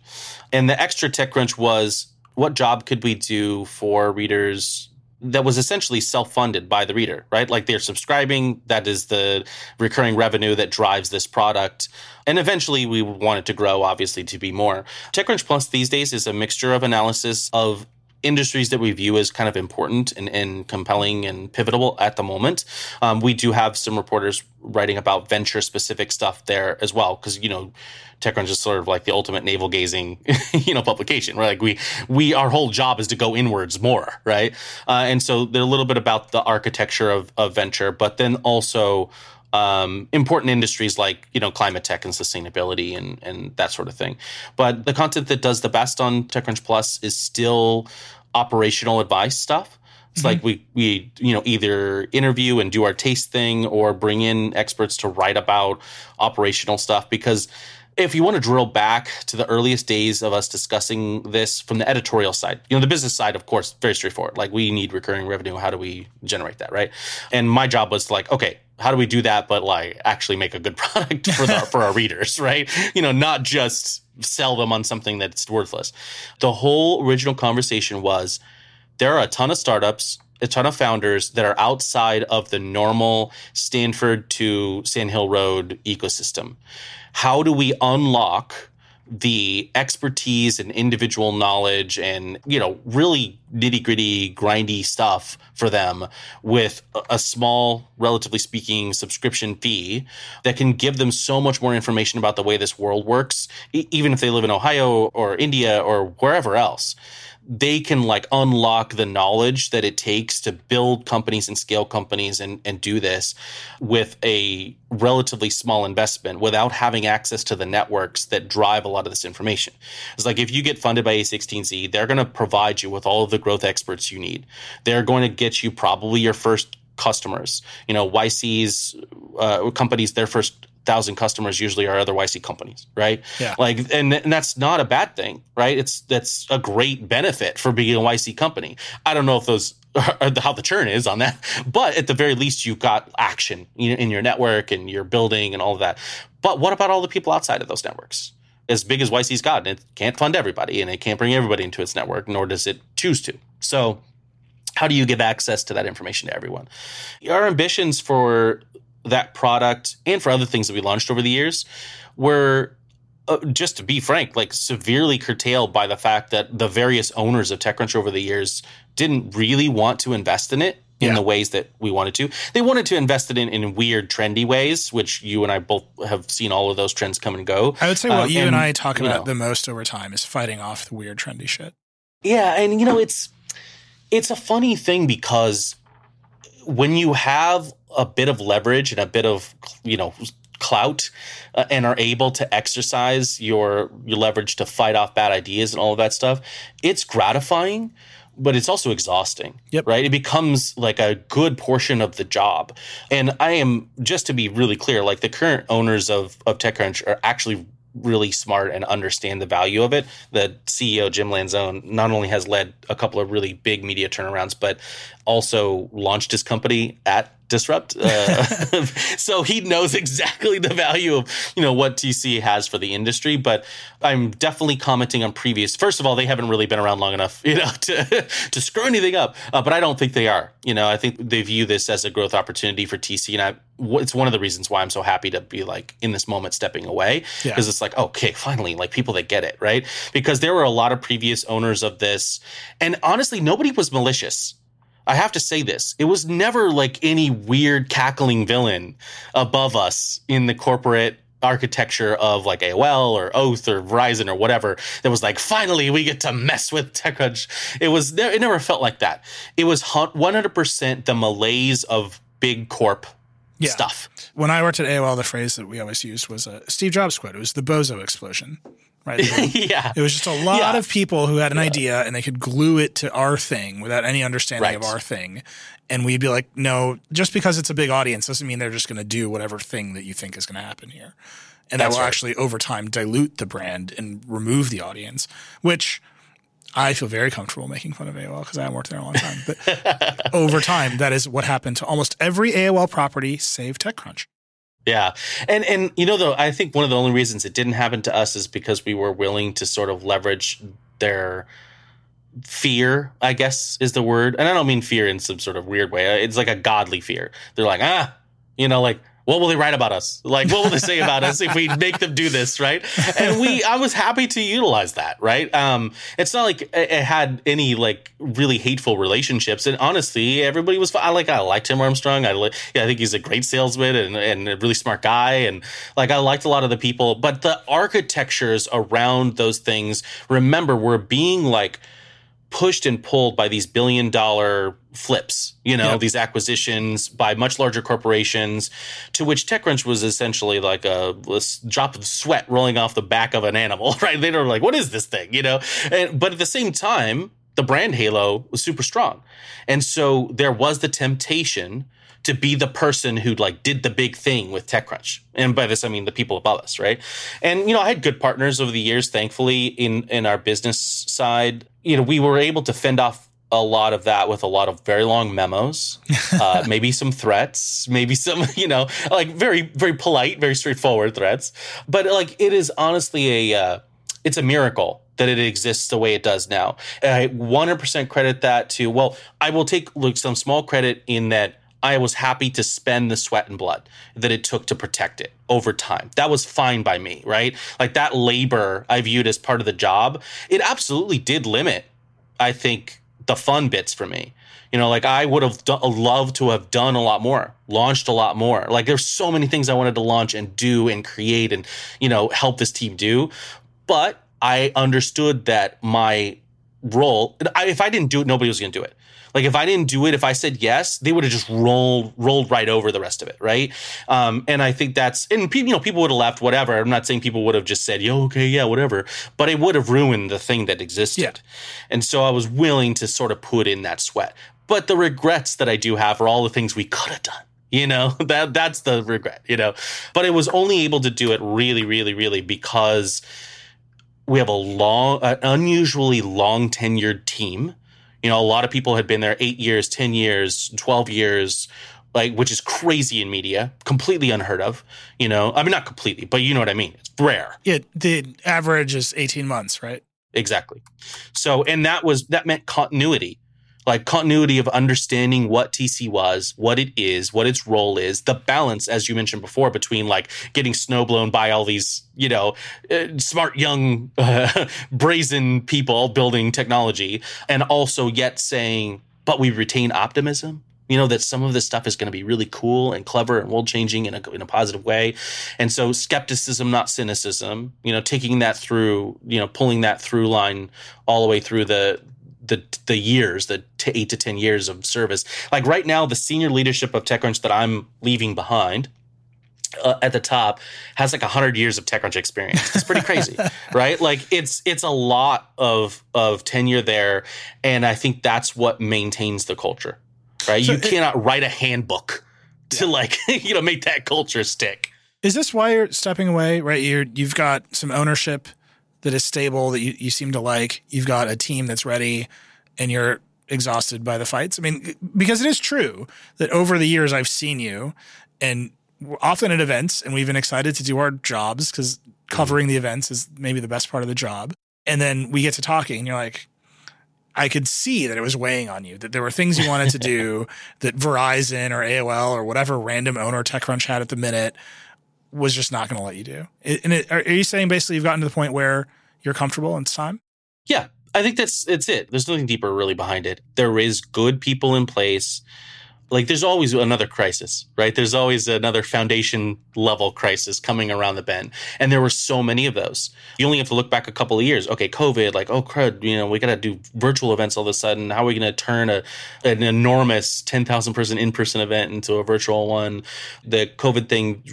And the extra TechCrunch was what job could we do for readers that was essentially self-funded by the reader, right? Like they're subscribing, that is the recurring revenue that drives this product. And eventually we want it to grow, obviously, to be more. TechCrunch Plus these days is a mixture of analysis of industries that we view as kind of important and, and compelling and pivotal at the moment. Um, we do have some reporters writing about venture specific stuff there as well, because you know, TechCrunch is sort of like the ultimate navel gazing, (laughs) you know, publication. Right, like we we our whole job is to go inwards more, right? Uh, and so they're a little bit about the architecture of, of venture, but then also um, important industries like you know climate tech and sustainability and and that sort of thing. But the content that does the best on TechCrunch Plus is still operational advice stuff. It's like we we you know either interview and do our taste thing or bring in experts to write about operational stuff because if you want to drill back to the earliest days of us discussing this from the editorial side, you know, the business side, of course, very straightforward. Like we need recurring revenue. How do we generate that, right? And my job was like, okay, how do we do that, but like actually make a good (laughs) product for the for our readers, right? You know, not just sell them on something that's worthless. The whole original conversation was there are a ton of startups, a ton of founders that are outside of the normal Stanford to Sand Hill Road ecosystem. How do we unlock the expertise and individual knowledge and you know really nitty gritty grindy stuff for them with a- small relatively speaking subscription fee that can give them so much more information about the way this world works even if they live in ohio or india or wherever else they can like unlock the knowledge that it takes to build companies and scale companies and, and do this with a relatively small investment without having access to the networks that drive a lot of this information. It's like if you get funded by A16Z, they're going to provide you with all of the growth experts you need. They're going to get you probably your first customers. You know, YC's uh, companies, their first thousand customers usually are other YC companies, right? Yeah. Like, and, and that's not a bad thing, right? It's that's a great benefit for being a YC company. I don't know if those (laughs) are how the churn is on that, but at the very least, you've got action in in your network and your building and all of that. But what about all the people outside of those networks? As big as YC's got, it can't fund everybody and it can't bring everybody into its network, nor does it choose to. So, how do you give access to that information to everyone? Our ambitions for that product and for other things that we launched over the years were uh, just to be frank, like severely curtailed by the fact that the various owners of TechCrunch over the years didn't really want to invest in it in Yeah. the ways that we wanted to. They wanted to invest it in, in weird, trendy ways, which you and I both have seen all of those trends come and go. I would say what Um, you and, I talk about know, the most over time is fighting off the weird trendy shit. Yeah, and you know it's it's a funny thing because when you have a bit of leverage and a bit of you know clout uh, and are able to exercise your your leverage to fight off bad ideas and all of that stuff, it's gratifying, but it's also exhausting. Yep. Right? It becomes like a good portion of the job. And I am just to be really clear, like the current owners of of TechCrunch are actually really smart and understand the value of it. The CEO Jim Lanzone not only has led a couple of really big media turnarounds, but also launched his company at disrupt uh, (laughs) (laughs) so he knows exactly the value of you know what tc has for the industry but i'm definitely commenting on previous first of all they haven't really been around long enough (laughs) you know to to screw anything up uh, but i don't think they are you know i think they view this as a growth opportunity for tc and i it's one of the reasons why i'm so happy to be like in this moment stepping away because yeah. it's like okay finally like people that get it right because there were a lot of previous owners of this and honestly nobody was malicious I have to say this. It was never like any weird cackling villain above us in the corporate architecture of like AOL or Oath or Verizon or whatever that was like, finally we get to mess with TechCrunch. It was, it never felt like that. It was 100% the malaise of big corp yeah. stuff. When I worked at AOL, the phrase that we always used was uh, Steve Jobs quote. It was the bozo explosion right? (laughs) yeah. It was just a lot yeah. of people who had an yeah. idea and they could glue it to our thing without any understanding right. of our thing. And we'd be like, no, just because it's a big audience doesn't mean they're just going to do whatever thing that you think is going to happen here. And That's that will right. actually, over time, dilute the brand and remove the audience, which I feel very comfortable making fun of AOL because I haven't worked there a long time. But (laughs) over time, that is what happened to almost every AOL property save TechCrunch. Yeah. And and you know though, I think one of the only reasons it didn't happen to us is because we were willing to sort of leverage their fear, I guess is the word. And I don't mean fear in some sort of weird way. It's like a godly fear. They're like, "Ah, you know, like what will they write about us? Like, what will they say about us if we make them do this, right? And we, I was happy to utilize that, right? Um, it's not like it had any like really hateful relationships, and honestly, everybody was. I like, I liked Tim Armstrong. I, yeah, I think he's a great salesman and, and a really smart guy, and like I liked a lot of the people, but the architectures around those things, remember, were being like pushed and pulled by these billion dollar flips, you know, yep. these acquisitions by much larger corporations, to which TechCrunch was essentially like a, a, drop of sweat rolling off the back of an animal, (laughs) right? They were like, what is this thing, you know? And, but at the same time, the brand halo was super strong. And so there was the temptation to be the person who like did the big thing with TechCrunch. And by this I mean the people above us, right? And you know, I had good partners over the years, thankfully, in in our business side. You know, we were able to fend off a lot of that with a lot of very long memos, (laughs) uh, maybe some threats, maybe some, (laughs) you know, like very, very polite, very straightforward threats. But like it is honestly a, uh, it's a miracle that it exists the way it does now. And I 100% credit that to, well, I will take look, some small credit in that I was happy to spend the sweat and blood that it took to protect it over time. That was fine by me, right? Like that labor I viewed as part of the job. It absolutely did limit, I think, the fun bits for me. You know, like I would have do- loved to have done a lot more, launched a lot more. Like there's so many things I wanted to launch and do and create and, you know, help this team do. But I understood that my role, if I didn't do it, nobody was going to do it. Like if I didn't do it, if I said yes, they would have just rolled rolled right over the rest of it, right? Um, and I think that's and you know people would have left whatever. I'm not saying people would have just said, "Yo, okay, yeah, whatever," but it would have ruined the thing that existed. Yeah. And so I was willing to sort of put in that sweat. But the regrets that I do have are all the things we could have done you know (laughs) that that's the regret you know but it was only able to do it really really really because we have a long an unusually long tenured team you know, a lot of people had been there eight years, 10 years, 12 years, like, which is crazy in media, completely unheard of. You know, I mean, not completely, but you know what I mean. It's rare. Yeah. The average is 18 months, right? Exactly. So, and that was, that meant continuity like continuity of understanding what TC was, what it is, what its role is, the balance, as you mentioned before, between like getting snowblown by all these, you know, uh, smart, young, uh, (laughs) brazen people building technology, and also yet saying, but we retain optimism. You know that some of this stuff is going to be really cool and clever and world changing in a, in a positive way. And so skepticism not cynicism you know taking that through you know pulling that through line all the way through the the the years, the t- eight to ten years of service. Like right now, the senior leadership of TechCrunch that I'm leaving behind uh, at the top has like 100 years of TechCrunch experience. It's pretty crazy, (laughs) right? Like it's it's a lot of of tenure there and I think that's what maintains the culture. Right? So you it, cannot write a handbook to yeah. like, (laughs) you know, make that culture stick. Is this why you're stepping away, right? You're you've got some ownership that is stable that you, you seem to like. You've got a team that's ready and you're exhausted by the fights. I mean, because it is true that over the years I've seen you and often at events and we've been excited to do our jobs because covering the events is maybe the best part of the job. And then we get to talking and you're like, I could see that it was weighing on you, that there were things you wanted to do (laughs) that Verizon or AOL or whatever random owner TechCrunch had at the minute was just not going to let you do. And it, are you saying basically you've gotten to the point where you're comfortable and it's time? Yeah, I think that's it's it. There's nothing deeper really behind it. There is good people in place like there's always another crisis, right? There's always another foundation level crisis coming around the bend. And there were so many of those. You only have to look back a couple of years. Okay, COVID, like, oh crud, you know, we got to do virtual events all of a sudden. How are we going to turn a, an enormous 10,000 person in person event into a virtual one? The COVID thing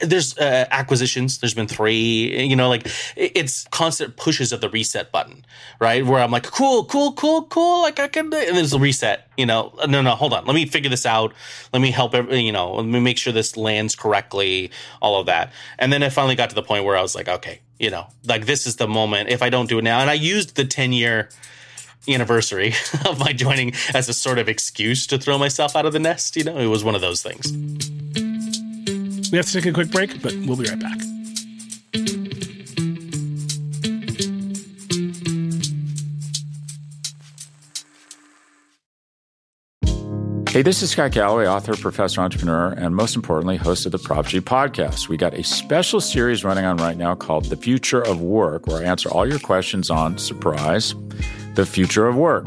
there's uh, acquisitions. There's been three. You know, like it's constant pushes of the reset button, right? Where I'm like, cool, cool, cool, cool. Like I can, and there's a reset. You know, no, no, hold on. Let me figure this out. Let me help. You know, let me make sure this lands correctly. All of that, and then I finally got to the point where I was like, okay, you know, like this is the moment. If I don't do it now, and I used the ten year anniversary (laughs) of my joining as a sort of excuse to throw myself out of the nest. You know, it was one of those things. We have to take a quick break, but we'll be right back. Hey, this is Scott Galloway, author, professor, entrepreneur, and most importantly, host of the Prop G podcast. We got a special series running on right now called The Future of Work, where I answer all your questions on surprise, the future of work.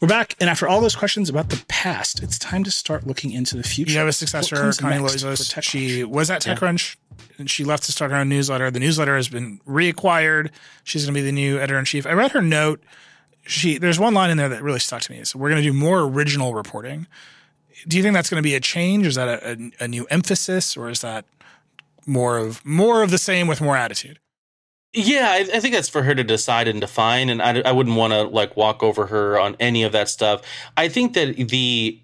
We're back, and after all those questions about the past, it's time to start looking into the future. You have a successor, Connie Loizos. She was at TechCrunch, yeah. and she left to start her own newsletter. The newsletter has been reacquired. She's going to be the new editor in chief. I read her note. She there's one line in there that really stuck to me. So we're going to do more original reporting. Do you think that's going to be a change? Is that a, a, a new emphasis, or is that more of more of the same with more attitude? Yeah, I, I, think that's for her to decide and define, and I, I wouldn't want to like walk over her on any of that stuff. I think that the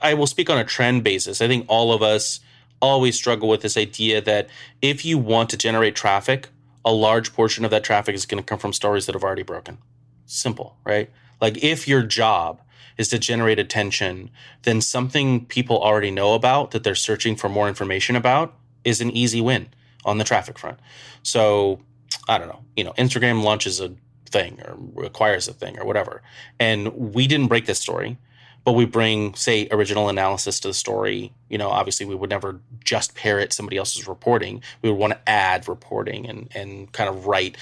I will speak on a trend basis. I think all of us always struggle with this idea that if you want to generate traffic, a large portion of that traffic is going to come from stories that have already broken. Simple, right? Like if your job is to generate attention, then something people already know about that they're searching for more information about is an easy win on the traffic front. So I don't know, you know, Instagram launches a thing or requires a thing or whatever. And we didn't break this story, but we bring, say, original analysis to the story. You know, obviously we would never just parrot somebody else's reporting. We would want to add reporting and and kind of write.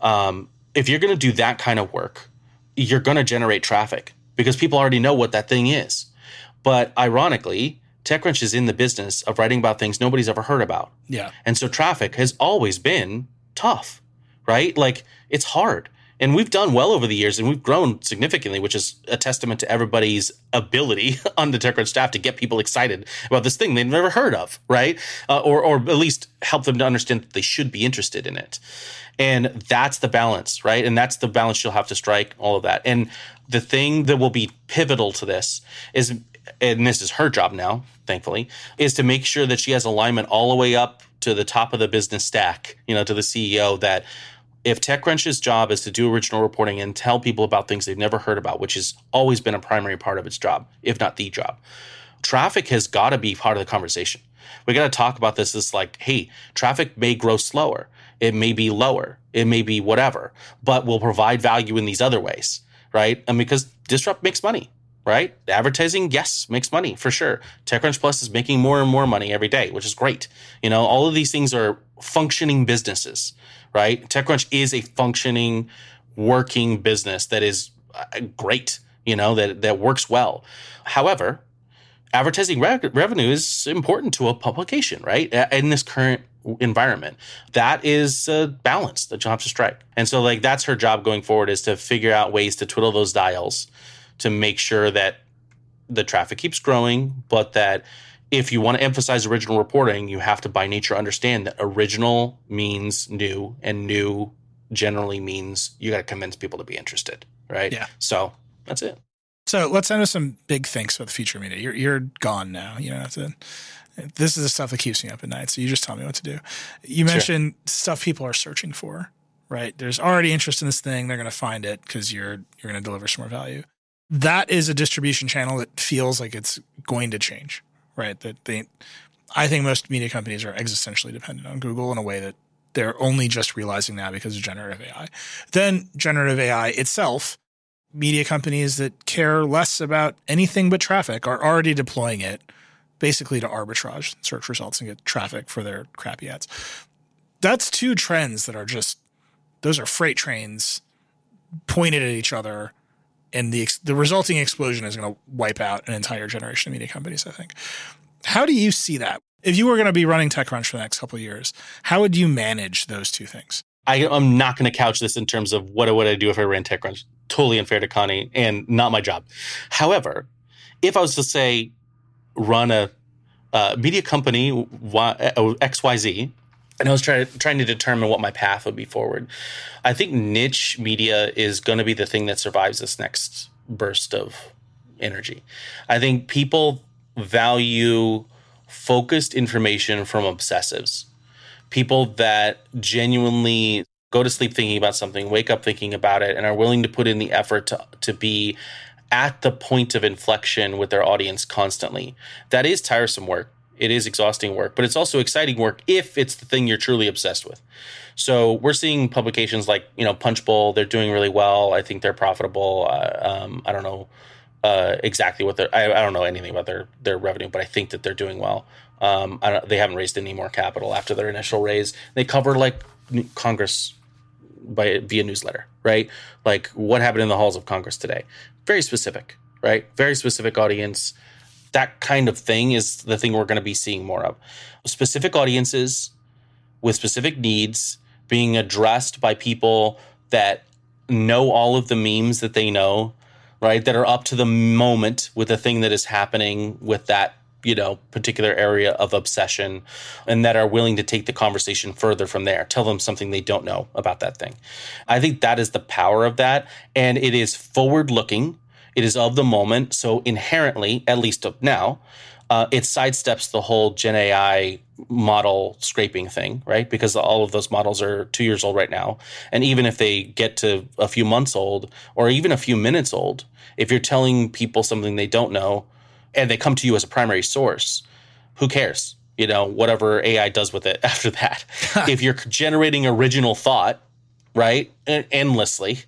Um, if you're going to do that kind of work, you're going to generate traffic because people already know what that thing is. But ironically, TechCrunch is in the business of writing about things nobody's ever heard about. Yeah. And so traffic has always been tough, right? Like it's hard. And we've done well over the years and we've grown significantly, which is a testament to everybody's ability on the TechCrunch staff to get people excited about this thing they've never heard of, right? Uh, or, or at least help them to understand that they should be interested in it. And that's the balance, right? And that's the balance you'll have to strike, all of that. And the thing that will be pivotal to this is, and this is her job now, thankfully, is to make sure that she has alignment all the way up to the top of the business stack, you know, to the CEO that if TechCrunch's job is to do original reporting and tell people about things they've never heard about, which has always been a primary part of its job, if not the job, traffic has got to be part of the conversation. We got to talk about this as like, hey, traffic may grow slower, it may be lower, it may be whatever, but will provide value in these other ways, right? And because Disrupt makes money, right? Advertising, yes, makes money for sure. TechCrunch Plus is making more and more money every day, which is great. You know, all of these things are functioning businesses, right? TechCrunch is a functioning, working business that is uh, great, you know, that, that works well. However, advertising re- revenue is important to a publication, right? In this current environment. That is a balance that you'll have to strike. And so like that's her job going forward is to figure out ways to twiddle those dials to make sure that the traffic keeps growing, but that if you want to emphasize original reporting, you have to by nature understand that original means new and new generally means you got to convince people to be interested, right? Yeah. So that's it. So let's end with some big things about the future media. You're you're gone now. You know that's it. This is the stuff that keeps me up at night. So you just tell me what to do. You mentioned sure. stuff people are searching for, right? There's already interest in this thing. They're going to find it because you're you're going to deliver some more value. That is a distribution channel that feels like it's going to change, right? That they, I think most media companies are existentially dependent on Google in a way that they're only just realizing now because of generative AI. Then generative AI itself media companies that care less about anything but traffic are already deploying it basically to arbitrage search results and get traffic for their crappy ads. That's two trends that are just those are freight trains pointed at each other and the the resulting explosion is going to wipe out an entire generation of media companies, I think. How do you see that? If you were going to be running TechCrunch for the next couple of years, how would you manage those two things? I, am not going to couch this in terms of what would I do if I ran TechCrunch. Totally unfair to Connie and not my job. However, if I was to say run a uh, media company y, uh, XYZ, and I was trying trying to determine what my path would be forward. I think niche media is going to be the thing that survives this next burst of energy. I think people value focused information from obsessives people that genuinely go to sleep thinking about something, wake up thinking about it, and are willing to put in the effort to, to be at the point of inflection with their audience constantly. That is tiresome work. It is exhausting work, but it's also exciting work if it's the thing you're truly obsessed with. So we're seeing publications like you know Punchbowl. They're doing really well. I think they're profitable. Uh, um, I don't know uh, exactly what they're. I, I, don't know anything about their their revenue, but I think that they're doing well. Um, they haven't raised any more capital after their initial raise. They cover like Congress by via newsletter, right? Like what happened in the halls of Congress today. Very specific, right? Very specific audience. That kind of thing is the thing we're going to be seeing more of. Specific audiences with specific needs being addressed by people that know all of the memes that they know, right? That are up to the moment with the thing that is happening with that you know particular area of obsession and that are willing to take the conversation further from there tell them something they don't know about that thing i think that is the power of that and it is forward looking it is of the moment so inherently at least now uh, it sidesteps the whole gen ai model scraping thing right because all of those models are two years old right now and even if they get to a few months old or even a few minutes old if you're telling people something they don't know and they come to you as a primary source, who cares? You know, whatever AI does with it (laughs) after that. (laughs) if you're generating original thought, right, endlessly,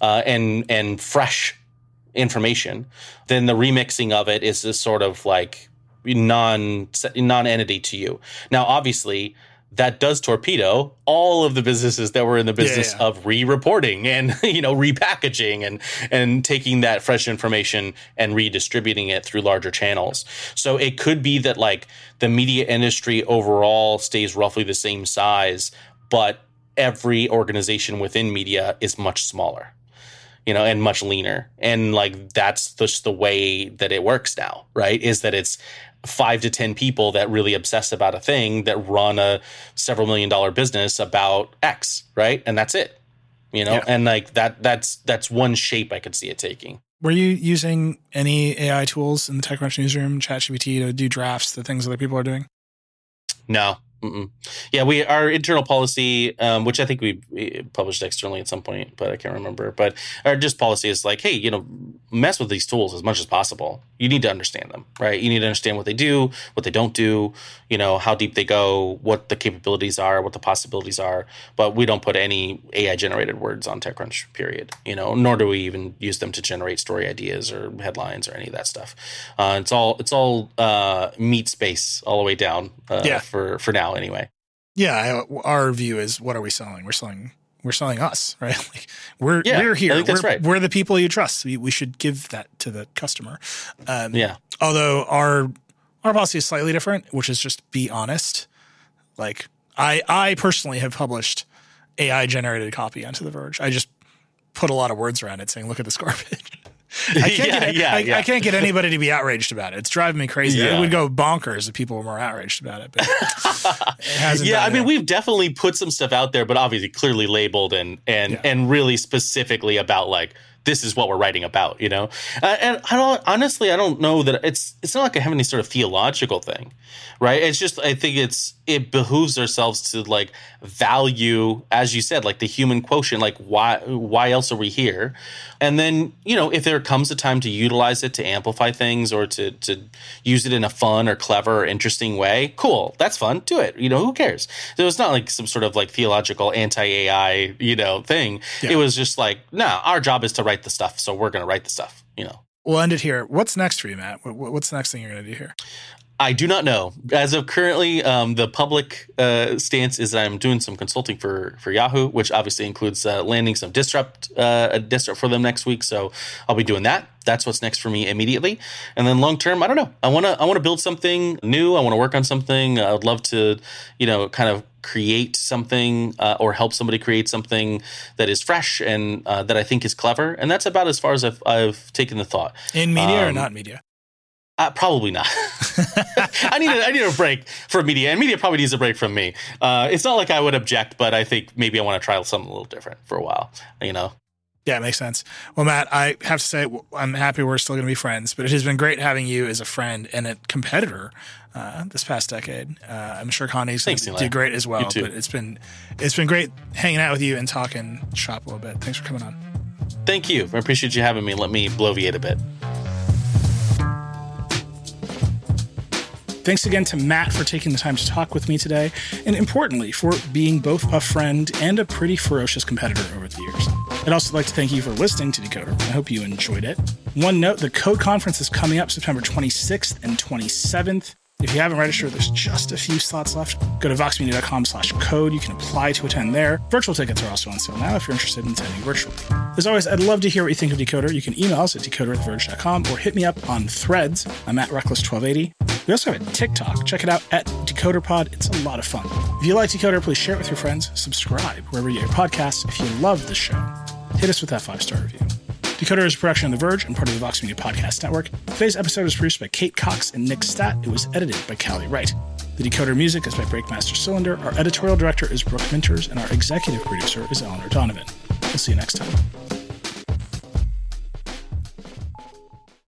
uh, and and fresh information, then the remixing of it is this sort of like non non entity to you. Now, obviously, that does torpedo all of the businesses that were in the business yeah. of re-reporting and (laughs) you know repackaging and and taking that fresh information and redistributing it through larger channels so it could be that like the media industry overall stays roughly the same size but every organization within media is much smaller you know, and much leaner. And like that's just the way that it works now, right? Is that it's five to 10 people that really obsess about a thing that run a several million dollar business about X, right? And that's it, you know? Yeah. And like that, that's, that's one shape I could see it taking. Were you using any AI tools in the TechCrunch newsroom, ChatGPT to do drafts, the things other people are doing? No, Mm-mm. Yeah, we our internal policy, um, which I think we, we, published externally at some point, but I can't remember. But our just policy is like, hey, you know, mess with these tools as much as possible. You need to understand them, right? You need to understand what they do, what they don't do, you know, how deep they go, what the capabilities are, what the possibilities are. But we don't put any AI generated words on TechCrunch, period. You know, nor do we even use them to generate story ideas or headlines or any of that stuff. Uh, it's all it's all uh, meat space all the way down uh, yeah. for for now anyway. Yeah, our view is what are we selling? We're selling we're selling us, (laughs) right? Like we're Yeah, we're here. That's we're, right. we're the people you trust. We, we should give that to the customer. Um, Yeah. Although our our policy is slightly different, which is just be honest. Like I I personally have published AI generated copy onto The Verge. I just put a lot of words around it saying, "Look at this (laughs) garbage." I can't, (laughs) Yeah, get, yeah, I, yeah. I can't get anybody to be outraged about it. It's driving me crazy. Yeah. It would go bonkers if people were more outraged about it. But it (laughs) hasn't yeah, I mean, we've definitely put some stuff out there, but obviously clearly labeled and and and really specifically about like this is what we're writing about, you know. Uh, and I don't honestly, I don't know that it's it's not like I have any sort of theological thing, right? It's just I think it's it behooves ourselves to like value, as you said, like the human quotient, like why why else are we here? And then you know if there comes a time to utilize it to amplify things or to to use it in a fun or clever or interesting way, cool, that's fun. Do it. You know who cares? So it's not like some sort of like theological anti AI you know thing. It was just like, nah, our job is to write the stuff, so we're going to write the stuff. You know. We'll end it here. What's next for you, Matt? What's the next thing you're going to do here? I do not know. As of currently, um, the public uh, stance is that I'm doing some consulting for for Yahoo, which obviously includes uh, landing some disrupt uh, a disrupt for them next week. So I'll be doing that. That's what's next for me immediately. And then long term, I don't know. I want to I want to build something new. I want to work on something. I would love to, you know, kind of create something uh, or help somebody create something that is fresh and uh, that I think is clever. And that's about as far as I've, I've taken the thought. In media or Um, not media? Uh, probably not. (laughs) (laughs) I need a, I need a break from media, and media probably needs a break from me. Uh, it's not like I would object, but I think maybe I want to try something a little different for a while. You know, Yeah, it makes sense. Well, Matt, I have to say I'm happy we're still going to be friends, but it has been great having you as a friend and a competitor uh, this past decade. Uh, I'm sure Connie's going to do great as well. But it's been it's been great hanging out with you and talking shop a little bit. Thanks for coming on. thank you. I appreciate you having me. Let me bloviate a bit. Thanks again to Matt for taking the time to talk with me today, and importantly, for being both a friend and a pretty ferocious competitor over the years. I'd also like to thank you for listening to Decoder. I hope you enjoyed it. One note the Code Conference is coming up September 26th and 27th. If you haven't registered, there's just a few slots left. Go to voxmedia.com slash code. You can apply to attend there. Virtual tickets are also on sale now if you're interested in attending virtually. As always, I'd love to hear what you think of Decoder. You can email us at decoder at theverge.com or hit me up on threads. I'm at Reckless1280. We also have a TikTok. Check it out at DecoderPod. It's a lot of fun. If you like Decoder, please share it with your friends. Subscribe wherever you get your podcasts. If you love the show, hit us with that five star review. Decoder is a production of The Verge and part of the Vox Media Podcast Network. Today's episode was produced by Kate Cox and Nick Statt. It was edited by Callie Wright. The Decoder music is by Breakmaster Cylinder. Our editorial director is Brooke Minters, and our executive producer is Eleanor Donovan. We'll see you next time.